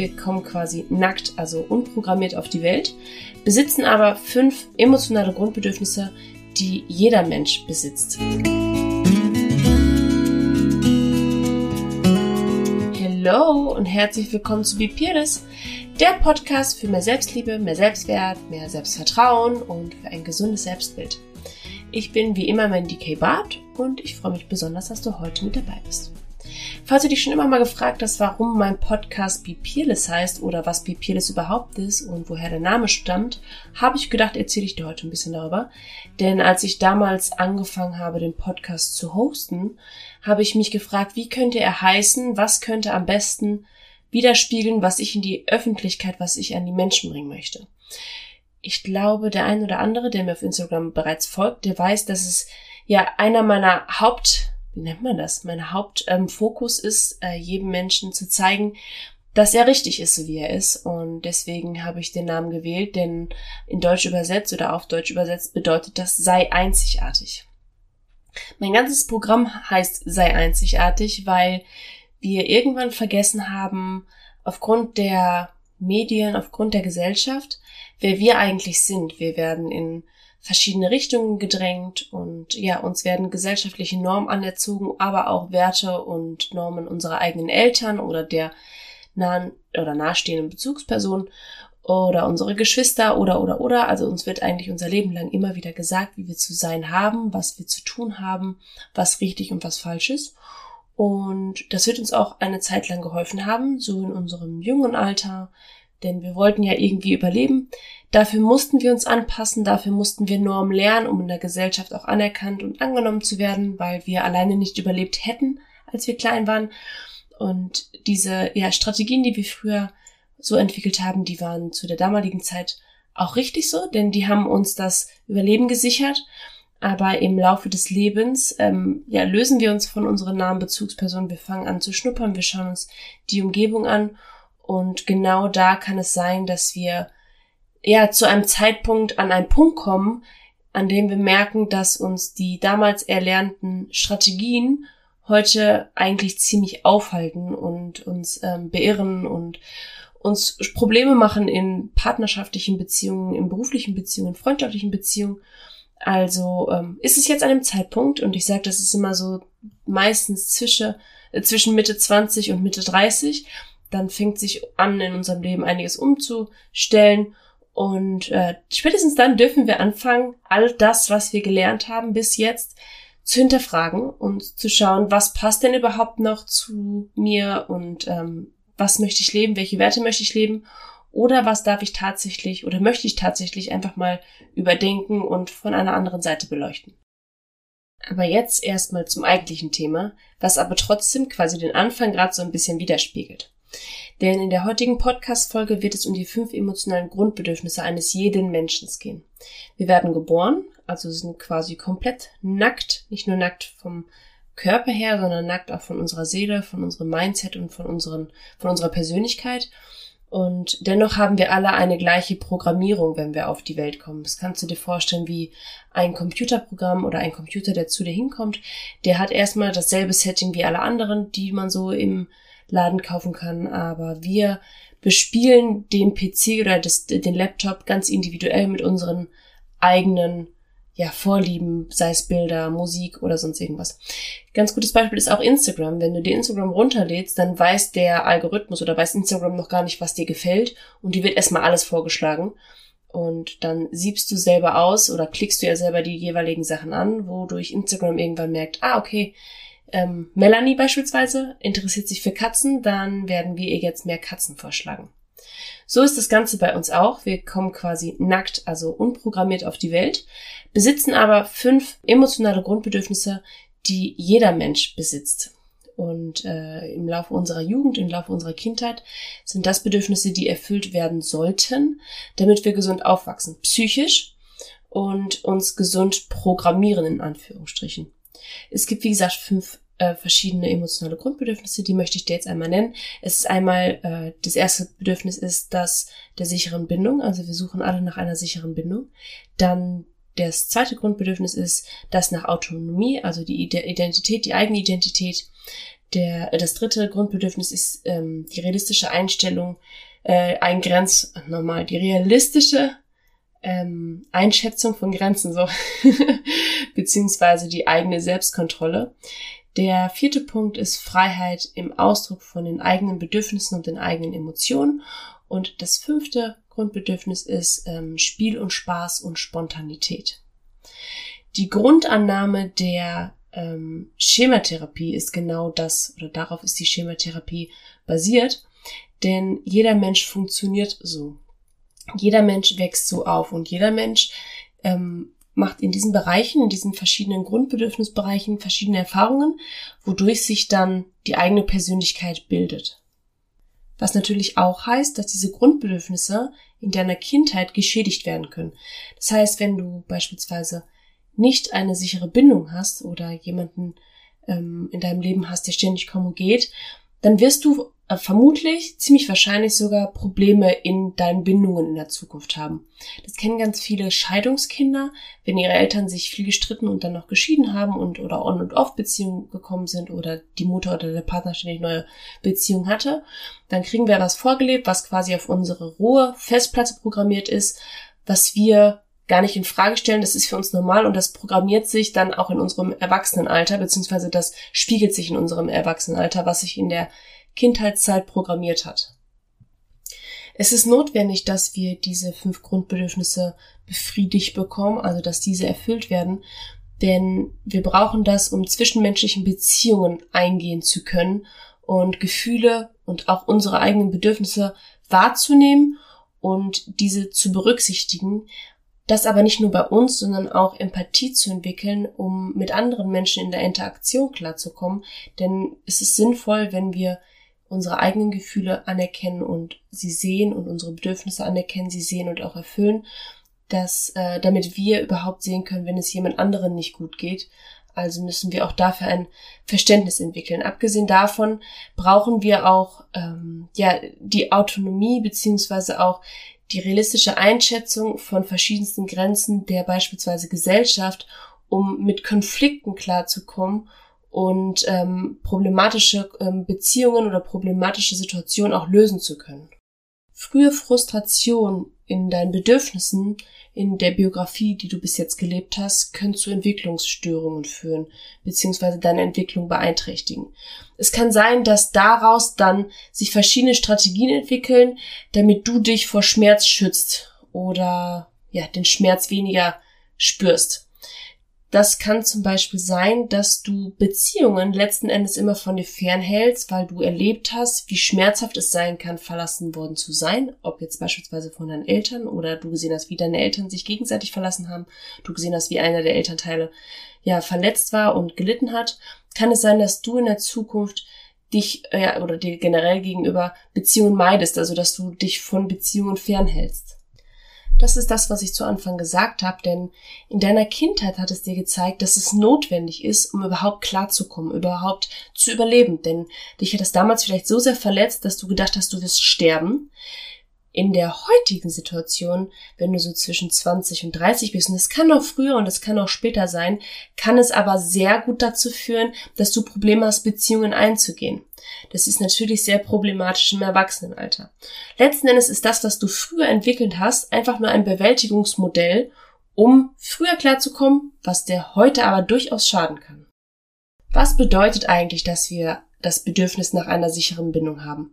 wir kommen quasi nackt, also unprogrammiert auf die Welt, besitzen aber fünf emotionale Grundbedürfnisse, die jeder Mensch besitzt. Hallo und herzlich willkommen zu Be Peerless, der Podcast für mehr Selbstliebe, mehr Selbstwert, mehr Selbstvertrauen und für ein gesundes Selbstbild. Ich bin wie immer mein DK Bart und ich freue mich besonders, dass du heute mit dabei bist. Falls du dich schon immer mal gefragt hast, warum mein Podcast Be Peerless heißt oder was Be Peerless überhaupt ist und woher der Name stammt, habe ich gedacht, erzähle ich dir heute ein bisschen darüber. Denn als ich damals angefangen habe, den Podcast zu hosten, habe ich mich gefragt, wie könnte er heißen, was könnte am besten widerspiegeln, was ich in die Öffentlichkeit, was ich an die Menschen bringen möchte. Ich glaube, der ein oder andere, der mir auf Instagram bereits folgt, der weiß, dass es ja einer meiner Haupt wie nennt man das? Mein Hauptfokus ähm, ist, äh, jedem Menschen zu zeigen, dass er richtig ist, so wie er ist. Und deswegen habe ich den Namen gewählt, denn in Deutsch übersetzt oder auf Deutsch übersetzt bedeutet das sei einzigartig. Mein ganzes Programm heißt sei einzigartig, weil wir irgendwann vergessen haben, aufgrund der Medien, aufgrund der Gesellschaft, wer wir eigentlich sind. Wir werden in verschiedene Richtungen gedrängt und ja, uns werden gesellschaftliche Normen anerzogen, aber auch Werte und Normen unserer eigenen Eltern oder der nahen oder nahestehenden Bezugsperson oder unsere Geschwister oder oder oder. Also uns wird eigentlich unser Leben lang immer wieder gesagt, wie wir zu sein haben, was wir zu tun haben, was richtig und was falsch ist. Und das wird uns auch eine Zeit lang geholfen haben, so in unserem jungen Alter, denn wir wollten ja irgendwie überleben. Dafür mussten wir uns anpassen, dafür mussten wir Normen lernen, um in der Gesellschaft auch anerkannt und angenommen zu werden, weil wir alleine nicht überlebt hätten, als wir klein waren. Und diese ja, Strategien, die wir früher so entwickelt haben, die waren zu der damaligen Zeit auch richtig so, denn die haben uns das Überleben gesichert. Aber im Laufe des Lebens ähm, ja, lösen wir uns von unseren nahen Bezugspersonen, wir fangen an zu schnuppern, wir schauen uns die Umgebung an und genau da kann es sein, dass wir ja zu einem Zeitpunkt an einen Punkt kommen, an dem wir merken, dass uns die damals erlernten Strategien heute eigentlich ziemlich aufhalten und uns ähm, beirren und uns Probleme machen in partnerschaftlichen Beziehungen, in beruflichen Beziehungen, in freundschaftlichen Beziehungen. Also ähm, ist es jetzt an einem Zeitpunkt, und ich sage, das ist immer so meistens zwischen, äh, zwischen Mitte 20 und Mitte 30, dann fängt sich an, in unserem Leben einiges umzustellen. Und äh, spätestens dann dürfen wir anfangen, all das, was wir gelernt haben bis jetzt, zu hinterfragen und zu schauen, was passt denn überhaupt noch zu mir und ähm, was möchte ich leben, welche Werte möchte ich leben oder was darf ich tatsächlich oder möchte ich tatsächlich einfach mal überdenken und von einer anderen Seite beleuchten. Aber jetzt erstmal zum eigentlichen Thema, was aber trotzdem quasi den Anfang gerade so ein bisschen widerspiegelt. Denn in der heutigen Podcast-Folge wird es um die fünf emotionalen Grundbedürfnisse eines jeden Menschen gehen. Wir werden geboren, also sind quasi komplett nackt, nicht nur nackt vom Körper her, sondern nackt auch von unserer Seele, von unserem Mindset und von unseren, von unserer Persönlichkeit. Und dennoch haben wir alle eine gleiche Programmierung, wenn wir auf die Welt kommen. Das kannst du dir vorstellen wie ein Computerprogramm oder ein Computer, der zu dir hinkommt. Der hat erstmal dasselbe Setting wie alle anderen, die man so im Laden kaufen kann, aber wir bespielen den PC oder das, den Laptop ganz individuell mit unseren eigenen ja, Vorlieben, sei es Bilder, Musik oder sonst irgendwas. Ganz gutes Beispiel ist auch Instagram. Wenn du dir Instagram runterlädst, dann weiß der Algorithmus oder weiß Instagram noch gar nicht, was dir gefällt und dir wird erstmal alles vorgeschlagen. Und dann siebst du selber aus oder klickst du ja selber die jeweiligen Sachen an, wodurch Instagram irgendwann merkt, ah, okay, ähm, Melanie beispielsweise interessiert sich für Katzen, dann werden wir ihr jetzt mehr Katzen vorschlagen. So ist das Ganze bei uns auch. Wir kommen quasi nackt, also unprogrammiert auf die Welt, besitzen aber fünf emotionale Grundbedürfnisse, die jeder Mensch besitzt. Und äh, im Laufe unserer Jugend, im Laufe unserer Kindheit sind das Bedürfnisse, die erfüllt werden sollten, damit wir gesund aufwachsen, psychisch und uns gesund programmieren in Anführungsstrichen. Es gibt, wie gesagt, fünf äh, verschiedene emotionale Grundbedürfnisse, die möchte ich dir jetzt einmal nennen. Es ist einmal, äh, das erste Bedürfnis ist das der sicheren Bindung, also wir suchen alle nach einer sicheren Bindung. Dann das zweite Grundbedürfnis ist das nach Autonomie, also die Identität, die eigene Identität. Der, das dritte Grundbedürfnis ist ähm, die realistische Einstellung, äh, ein Grenz, nochmal, die realistische ähm, Einschätzung von Grenzen, so, beziehungsweise die eigene Selbstkontrolle. Der vierte Punkt ist Freiheit im Ausdruck von den eigenen Bedürfnissen und den eigenen Emotionen. Und das fünfte Grundbedürfnis ist ähm, Spiel und Spaß und Spontanität. Die Grundannahme der ähm, Schematherapie ist genau das, oder darauf ist die Schematherapie basiert, denn jeder Mensch funktioniert so. Jeder Mensch wächst so auf und jeder Mensch ähm, macht in diesen Bereichen, in diesen verschiedenen Grundbedürfnisbereichen verschiedene Erfahrungen, wodurch sich dann die eigene Persönlichkeit bildet. Was natürlich auch heißt, dass diese Grundbedürfnisse in deiner Kindheit geschädigt werden können. Das heißt, wenn du beispielsweise nicht eine sichere Bindung hast oder jemanden ähm, in deinem Leben hast, der ständig kommt und geht, dann wirst du äh, vermutlich, ziemlich wahrscheinlich sogar Probleme in deinen Bindungen in der Zukunft haben. Das kennen ganz viele Scheidungskinder, wenn ihre Eltern sich viel gestritten und dann noch geschieden haben und oder on und off Beziehungen gekommen sind oder die Mutter oder der Partner ständig neue Beziehungen hatte, dann kriegen wir was vorgelebt, was quasi auf unsere rohe Festplatte programmiert ist, was wir gar nicht in Frage stellen, das ist für uns normal und das programmiert sich dann auch in unserem Erwachsenenalter, beziehungsweise das spiegelt sich in unserem Erwachsenenalter, was sich in der Kindheitszeit programmiert hat. Es ist notwendig, dass wir diese fünf Grundbedürfnisse befriedigt bekommen, also dass diese erfüllt werden, denn wir brauchen das, um zwischenmenschlichen Beziehungen eingehen zu können und Gefühle und auch unsere eigenen Bedürfnisse wahrzunehmen und diese zu berücksichtigen, das aber nicht nur bei uns, sondern auch Empathie zu entwickeln, um mit anderen Menschen in der Interaktion klarzukommen. Denn es ist sinnvoll, wenn wir unsere eigenen Gefühle anerkennen und sie sehen und unsere Bedürfnisse anerkennen, sie sehen und auch erfüllen, dass äh, damit wir überhaupt sehen können, wenn es jemand anderen nicht gut geht. Also müssen wir auch dafür ein Verständnis entwickeln. Abgesehen davon brauchen wir auch ähm, ja die Autonomie beziehungsweise auch die realistische Einschätzung von verschiedensten Grenzen der beispielsweise Gesellschaft, um mit Konflikten klarzukommen und ähm, problematische ähm, Beziehungen oder problematische Situationen auch lösen zu können. Frühe Frustration in deinen Bedürfnissen, in der Biografie, die du bis jetzt gelebt hast, können zu Entwicklungsstörungen führen, beziehungsweise deine Entwicklung beeinträchtigen. Es kann sein, dass daraus dann sich verschiedene Strategien entwickeln, damit du dich vor Schmerz schützt oder ja, den Schmerz weniger spürst. Das kann zum Beispiel sein, dass du Beziehungen letzten Endes immer von dir fernhältst, weil du erlebt hast, wie schmerzhaft es sein kann, verlassen worden zu sein. Ob jetzt beispielsweise von deinen Eltern oder du gesehen hast, wie deine Eltern sich gegenseitig verlassen haben, du gesehen hast, wie einer der Elternteile ja verletzt war und gelitten hat. Kann es sein, dass du in der Zukunft dich äh, oder dir generell gegenüber Beziehungen meidest, also dass du dich von Beziehungen fernhältst. Das ist das, was ich zu Anfang gesagt habe, denn in deiner Kindheit hat es dir gezeigt, dass es notwendig ist, um überhaupt klarzukommen, überhaupt zu überleben. Denn dich hat es damals vielleicht so sehr verletzt, dass du gedacht hast, du wirst sterben in der heutigen Situation, wenn du so zwischen 20 und 30 bist, und es kann auch früher und es kann auch später sein, kann es aber sehr gut dazu führen, dass du Probleme hast, Beziehungen einzugehen. Das ist natürlich sehr problematisch im Erwachsenenalter. Letzten Endes ist das, was du früher entwickelt hast, einfach nur ein Bewältigungsmodell, um früher klarzukommen, was dir heute aber durchaus schaden kann. Was bedeutet eigentlich, dass wir das Bedürfnis nach einer sicheren Bindung haben.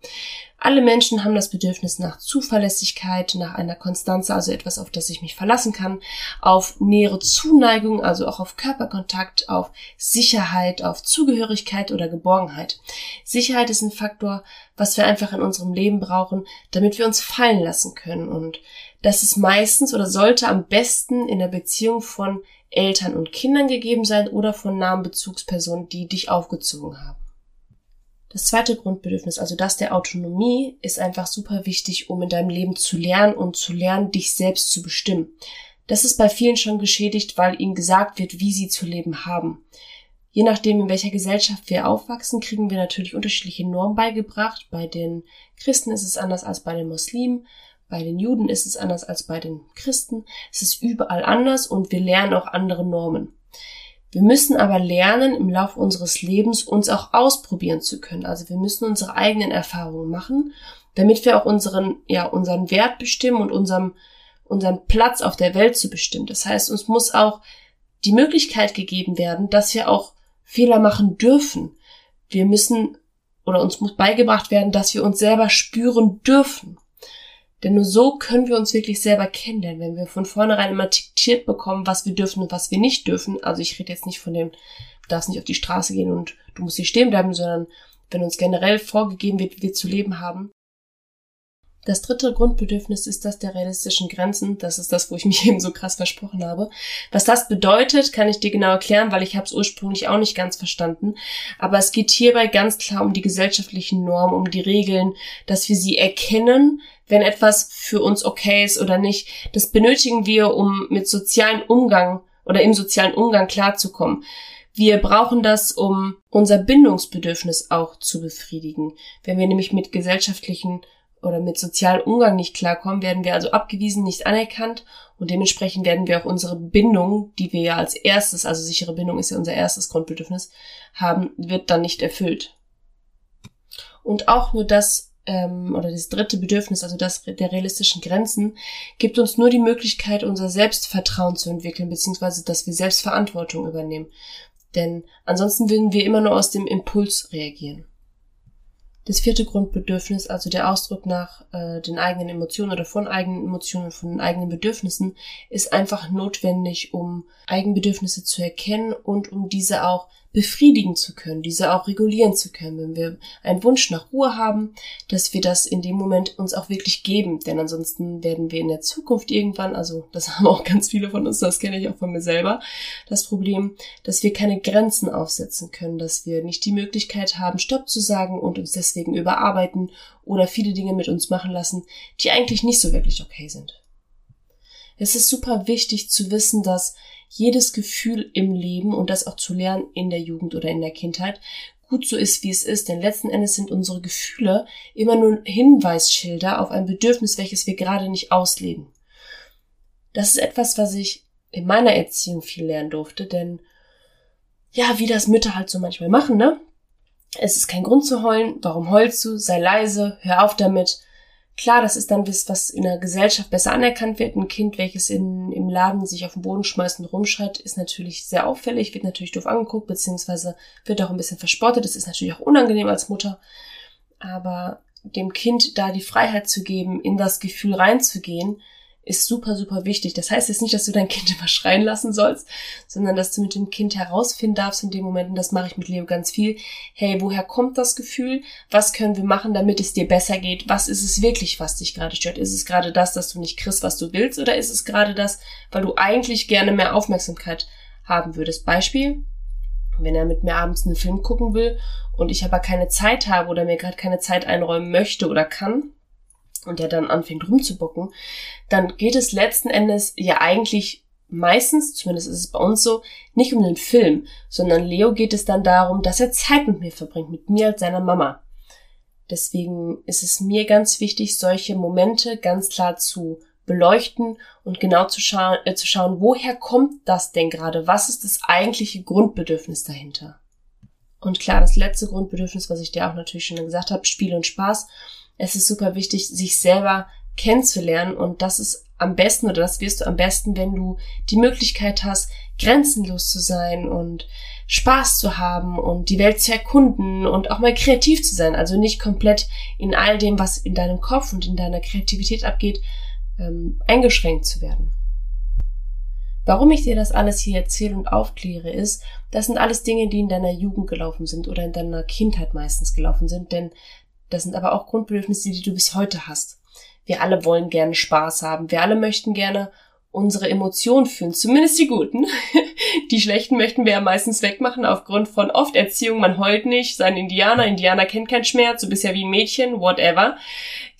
Alle Menschen haben das Bedürfnis nach Zuverlässigkeit, nach einer Konstanze, also etwas, auf das ich mich verlassen kann, auf nähere Zuneigung, also auch auf Körperkontakt, auf Sicherheit, auf Zugehörigkeit oder Geborgenheit. Sicherheit ist ein Faktor, was wir einfach in unserem Leben brauchen, damit wir uns fallen lassen können. Und das ist meistens oder sollte am besten in der Beziehung von Eltern und Kindern gegeben sein oder von nahen Bezugspersonen, die dich aufgezogen haben. Das zweite Grundbedürfnis, also das der Autonomie, ist einfach super wichtig, um in deinem Leben zu lernen und zu lernen, dich selbst zu bestimmen. Das ist bei vielen schon geschädigt, weil ihnen gesagt wird, wie sie zu leben haben. Je nachdem, in welcher Gesellschaft wir aufwachsen, kriegen wir natürlich unterschiedliche Normen beigebracht. Bei den Christen ist es anders als bei den Muslimen. Bei den Juden ist es anders als bei den Christen. Es ist überall anders und wir lernen auch andere Normen. Wir müssen aber lernen, im Laufe unseres Lebens uns auch ausprobieren zu können. Also wir müssen unsere eigenen Erfahrungen machen, damit wir auch unseren, ja, unseren Wert bestimmen und unserem, unseren Platz auf der Welt zu bestimmen. Das heißt, uns muss auch die Möglichkeit gegeben werden, dass wir auch Fehler machen dürfen. Wir müssen oder uns muss beigebracht werden, dass wir uns selber spüren dürfen. Denn nur so können wir uns wirklich selber kennenlernen, wenn wir von vornherein immer diktiert bekommen, was wir dürfen und was wir nicht dürfen. Also ich rede jetzt nicht von dem, du darfst nicht auf die Straße gehen und du musst hier stehen bleiben, sondern wenn uns generell vorgegeben wird, wie wir zu leben haben, das dritte Grundbedürfnis ist das der realistischen Grenzen. Das ist das, wo ich mich eben so krass versprochen habe. Was das bedeutet, kann ich dir genau erklären, weil ich habe es ursprünglich auch nicht ganz verstanden. Aber es geht hierbei ganz klar um die gesellschaftlichen Normen, um die Regeln, dass wir sie erkennen, wenn etwas für uns okay ist oder nicht. Das benötigen wir, um mit sozialen Umgang oder im sozialen Umgang klarzukommen. Wir brauchen das, um unser Bindungsbedürfnis auch zu befriedigen. Wenn wir nämlich mit gesellschaftlichen oder mit sozialem Umgang nicht klarkommen, werden wir also abgewiesen, nicht anerkannt und dementsprechend werden wir auch unsere Bindung, die wir ja als erstes, also sichere Bindung ist ja unser erstes Grundbedürfnis, haben, wird dann nicht erfüllt. Und auch nur das, ähm, oder das dritte Bedürfnis, also das der realistischen Grenzen, gibt uns nur die Möglichkeit, unser Selbstvertrauen zu entwickeln, beziehungsweise dass wir Selbstverantwortung übernehmen. Denn ansonsten würden wir immer nur aus dem Impuls reagieren. Das vierte Grundbedürfnis, also der Ausdruck nach äh, den eigenen Emotionen oder von eigenen Emotionen, von eigenen Bedürfnissen, ist einfach notwendig, um Eigenbedürfnisse zu erkennen und um diese auch befriedigen zu können, diese auch regulieren zu können, wenn wir einen Wunsch nach Ruhe haben, dass wir das in dem Moment uns auch wirklich geben, denn ansonsten werden wir in der Zukunft irgendwann, also das haben auch ganz viele von uns, das kenne ich auch von mir selber, das Problem, dass wir keine Grenzen aufsetzen können, dass wir nicht die Möglichkeit haben, Stopp zu sagen und uns deswegen überarbeiten oder viele Dinge mit uns machen lassen, die eigentlich nicht so wirklich okay sind. Es ist super wichtig zu wissen, dass jedes Gefühl im Leben und das auch zu lernen in der Jugend oder in der Kindheit gut so ist, wie es ist, denn letzten Endes sind unsere Gefühle immer nur Hinweisschilder auf ein Bedürfnis, welches wir gerade nicht ausleben. Das ist etwas, was ich in meiner Erziehung viel lernen durfte, denn ja, wie das Mütter halt so manchmal machen, ne? Es ist kein Grund zu heulen, warum heulst du? Sei leise, hör auf damit. Klar, das ist dann was, was in der Gesellschaft besser anerkannt wird. Ein Kind, welches in, im Laden sich auf den Boden schmeißt und rumschreit, ist natürlich sehr auffällig, wird natürlich doof angeguckt, beziehungsweise wird auch ein bisschen verspottet. Das ist natürlich auch unangenehm als Mutter. Aber dem Kind da die Freiheit zu geben, in das Gefühl reinzugehen, ist super, super wichtig. Das heißt jetzt nicht, dass du dein Kind immer schreien lassen sollst, sondern dass du mit dem Kind herausfinden darfst in dem Moment, und das mache ich mit Leo ganz viel, hey, woher kommt das Gefühl? Was können wir machen, damit es dir besser geht? Was ist es wirklich, was dich gerade stört? Ist es gerade das, dass du nicht kriegst, was du willst, oder ist es gerade das, weil du eigentlich gerne mehr Aufmerksamkeit haben würdest? Beispiel, wenn er mit mir abends einen Film gucken will und ich aber keine Zeit habe oder mir gerade keine Zeit einräumen möchte oder kann, und der dann anfängt rumzubocken, dann geht es letzten Endes ja eigentlich meistens, zumindest ist es bei uns so, nicht um den Film, sondern Leo geht es dann darum, dass er Zeit mit mir verbringt, mit mir als seiner Mama. Deswegen ist es mir ganz wichtig, solche Momente ganz klar zu beleuchten und genau zu, scha äh, zu schauen, woher kommt das denn gerade? Was ist das eigentliche Grundbedürfnis dahinter? Und klar, das letzte Grundbedürfnis, was ich dir auch natürlich schon gesagt habe, Spiel und Spaß es ist super wichtig, sich selber kennenzulernen und das ist am besten oder das wirst du am besten, wenn du die Möglichkeit hast, grenzenlos zu sein und Spaß zu haben und die Welt zu erkunden und auch mal kreativ zu sein. Also nicht komplett in all dem, was in deinem Kopf und in deiner Kreativität abgeht, ähm, eingeschränkt zu werden. Warum ich dir das alles hier erzähle und aufkläre, ist, das sind alles Dinge, die in deiner Jugend gelaufen sind oder in deiner Kindheit meistens gelaufen sind, denn das sind aber auch Grundbedürfnisse, die du bis heute hast. Wir alle wollen gerne Spaß haben. Wir alle möchten gerne unsere Emotionen fühlen, zumindest die guten. Die schlechten möchten wir ja meistens wegmachen aufgrund von oft Erziehung, man heult nicht, sein Indianer, Indianer kennt keinen Schmerz, du bist ja wie ein Mädchen, whatever.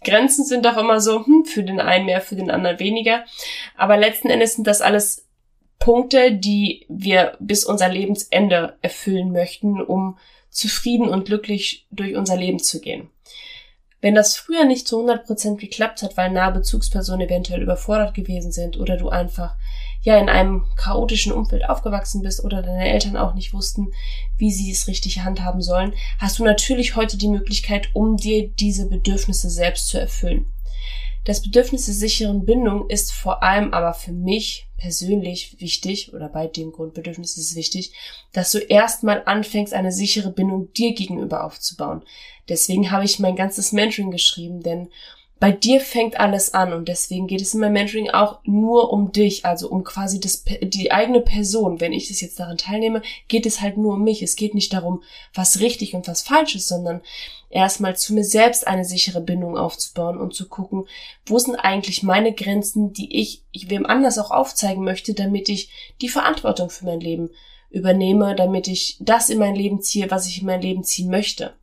Grenzen sind doch immer so, hm, für den einen mehr, für den anderen weniger. Aber letzten Endes sind das alles Punkte, die wir bis unser Lebensende erfüllen möchten, um zufrieden und glücklich durch unser Leben zu gehen. Wenn das früher nicht zu 100% geklappt hat, weil nahe Bezugspersonen eventuell überfordert gewesen sind oder du einfach ja in einem chaotischen Umfeld aufgewachsen bist oder deine Eltern auch nicht wussten, wie sie es richtig handhaben sollen, hast du natürlich heute die Möglichkeit, um dir diese Bedürfnisse selbst zu erfüllen. Das Bedürfnis der sicheren Bindung ist vor allem aber für mich persönlich wichtig, oder bei dem Grundbedürfnis ist es wichtig, dass du erstmal anfängst, eine sichere Bindung dir gegenüber aufzubauen. Deswegen habe ich mein ganzes Mentoring geschrieben, denn bei dir fängt alles an und deswegen geht es in meinem Mentoring auch nur um dich, also um quasi das, die eigene Person. Wenn ich das jetzt daran teilnehme, geht es halt nur um mich. Es geht nicht darum, was richtig und was falsch ist, sondern erstmal zu mir selbst eine sichere Bindung aufzubauen und zu gucken, wo sind eigentlich meine Grenzen, die ich, ich wem anders auch aufzeigen möchte, damit ich die Verantwortung für mein Leben übernehme, damit ich das in mein Leben ziehe, was ich in mein Leben ziehen möchte.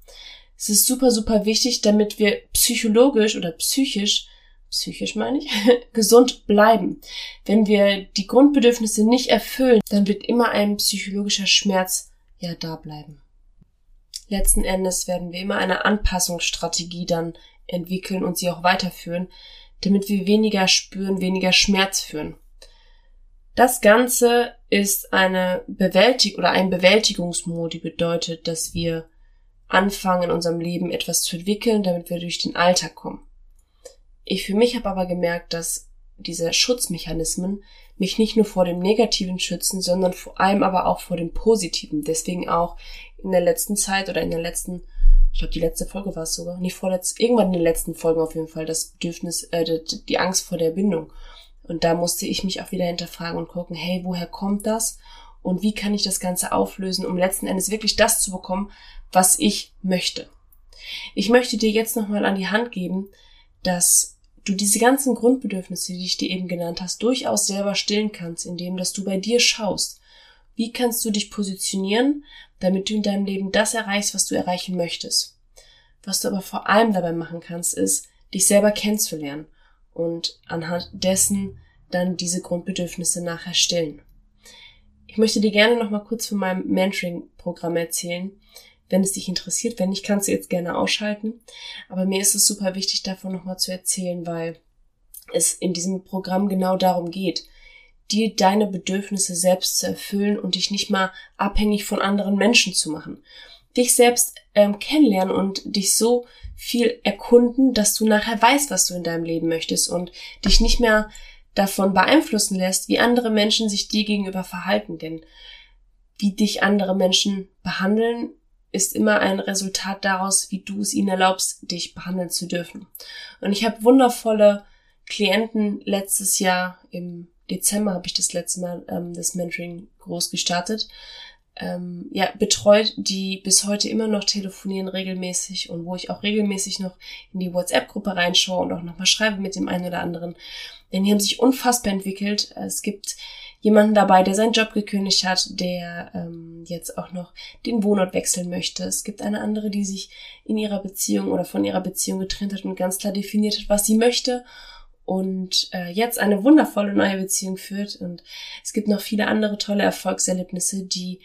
Es ist super, super wichtig, damit wir psychologisch oder psychisch, psychisch meine ich, gesund bleiben. Wenn wir die Grundbedürfnisse nicht erfüllen, dann wird immer ein psychologischer Schmerz ja da bleiben. Letzten Endes werden wir immer eine Anpassungsstrategie dann entwickeln und sie auch weiterführen, damit wir weniger spüren, weniger Schmerz führen. Das Ganze ist eine Bewältigung oder ein Bewältigungsmodi bedeutet, dass wir anfangen, in unserem Leben etwas zu entwickeln, damit wir durch den Alltag kommen. Ich für mich habe aber gemerkt, dass diese Schutzmechanismen mich nicht nur vor dem Negativen schützen, sondern vor allem aber auch vor dem Positiven. Deswegen auch in der letzten Zeit oder in der letzten, ich glaube die letzte Folge war es sogar, nicht vorletzt, irgendwann in den letzten Folgen auf jeden Fall das Bedürfnis, äh, die Angst vor der Bindung. Und da musste ich mich auch wieder hinterfragen und gucken, hey, woher kommt das? Und wie kann ich das Ganze auflösen, um letzten Endes wirklich das zu bekommen, was ich möchte. Ich möchte dir jetzt nochmal an die Hand geben, dass du diese ganzen Grundbedürfnisse, die ich dir eben genannt hast, durchaus selber stillen kannst, indem dass du bei dir schaust. Wie kannst du dich positionieren, damit du in deinem Leben das erreichst, was du erreichen möchtest? Was du aber vor allem dabei machen kannst, ist, dich selber kennenzulernen und anhand dessen dann diese Grundbedürfnisse nachher stillen. Ich möchte dir gerne noch mal kurz von meinem Mentoring-Programm erzählen, wenn es dich interessiert. Wenn nicht, kannst du jetzt gerne ausschalten. Aber mir ist es super wichtig, davon nochmal zu erzählen, weil es in diesem Programm genau darum geht, dir deine Bedürfnisse selbst zu erfüllen und dich nicht mal abhängig von anderen Menschen zu machen. Dich selbst ähm, kennenlernen und dich so viel erkunden, dass du nachher weißt, was du in deinem Leben möchtest und dich nicht mehr davon beeinflussen lässt, wie andere Menschen sich dir gegenüber verhalten. Denn wie dich andere Menschen behandeln, ist immer ein Resultat daraus, wie du es ihnen erlaubst, dich behandeln zu dürfen. Und ich habe wundervolle Klienten letztes Jahr im Dezember habe ich das letzte Mal ähm, das Mentoring groß gestartet. Ähm, ja, betreut, die bis heute immer noch telefonieren regelmäßig und wo ich auch regelmäßig noch in die WhatsApp-Gruppe reinschaue und auch nochmal schreibe mit dem einen oder anderen. Denn die haben sich unfassbar entwickelt. Es gibt jemanden dabei, der seinen Job gekündigt hat, der ähm, jetzt auch noch den Wohnort wechseln möchte. Es gibt eine andere, die sich in ihrer Beziehung oder von ihrer Beziehung getrennt hat und ganz klar definiert hat, was sie möchte und äh, jetzt eine wundervolle neue Beziehung führt. Und es gibt noch viele andere tolle Erfolgserlebnisse, die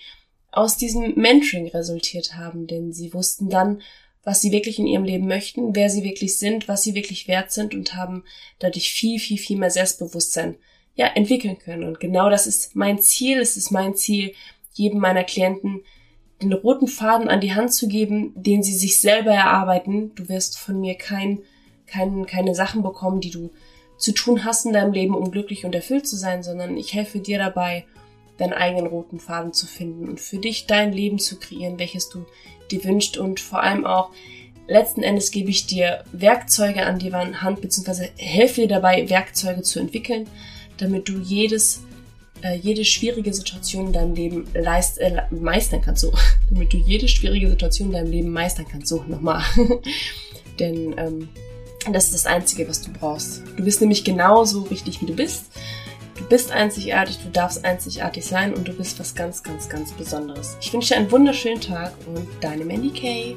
aus diesem Mentoring resultiert haben, denn sie wussten dann, was sie wirklich in ihrem Leben möchten, wer sie wirklich sind, was sie wirklich wert sind und haben dadurch viel, viel, viel mehr Selbstbewusstsein ja, entwickeln können. Und genau das ist mein Ziel. Es ist mein Ziel, jedem meiner Klienten den roten Faden an die Hand zu geben, den sie sich selber erarbeiten. Du wirst von mir kein, kein, keine Sachen bekommen, die du zu tun hast in deinem Leben, um glücklich und erfüllt zu sein, sondern ich helfe dir dabei, deinen eigenen roten Faden zu finden und für dich dein Leben zu kreieren, welches du dir wünscht und vor allem auch letzten Endes gebe ich dir Werkzeuge an die Hand, beziehungsweise helfe dir dabei, Werkzeuge zu entwickeln, damit du jedes, äh, jede schwierige Situation in deinem Leben leist, äh, meistern kannst. So, damit du jede schwierige Situation in deinem Leben meistern kannst. So, nochmal. Denn ähm, das ist das Einzige, was du brauchst. Du bist nämlich genauso richtig, wie du bist. Du bist einzigartig, du darfst einzigartig sein und du bist was ganz, ganz, ganz Besonderes. Ich wünsche dir einen wunderschönen Tag und deine Mandy Kay.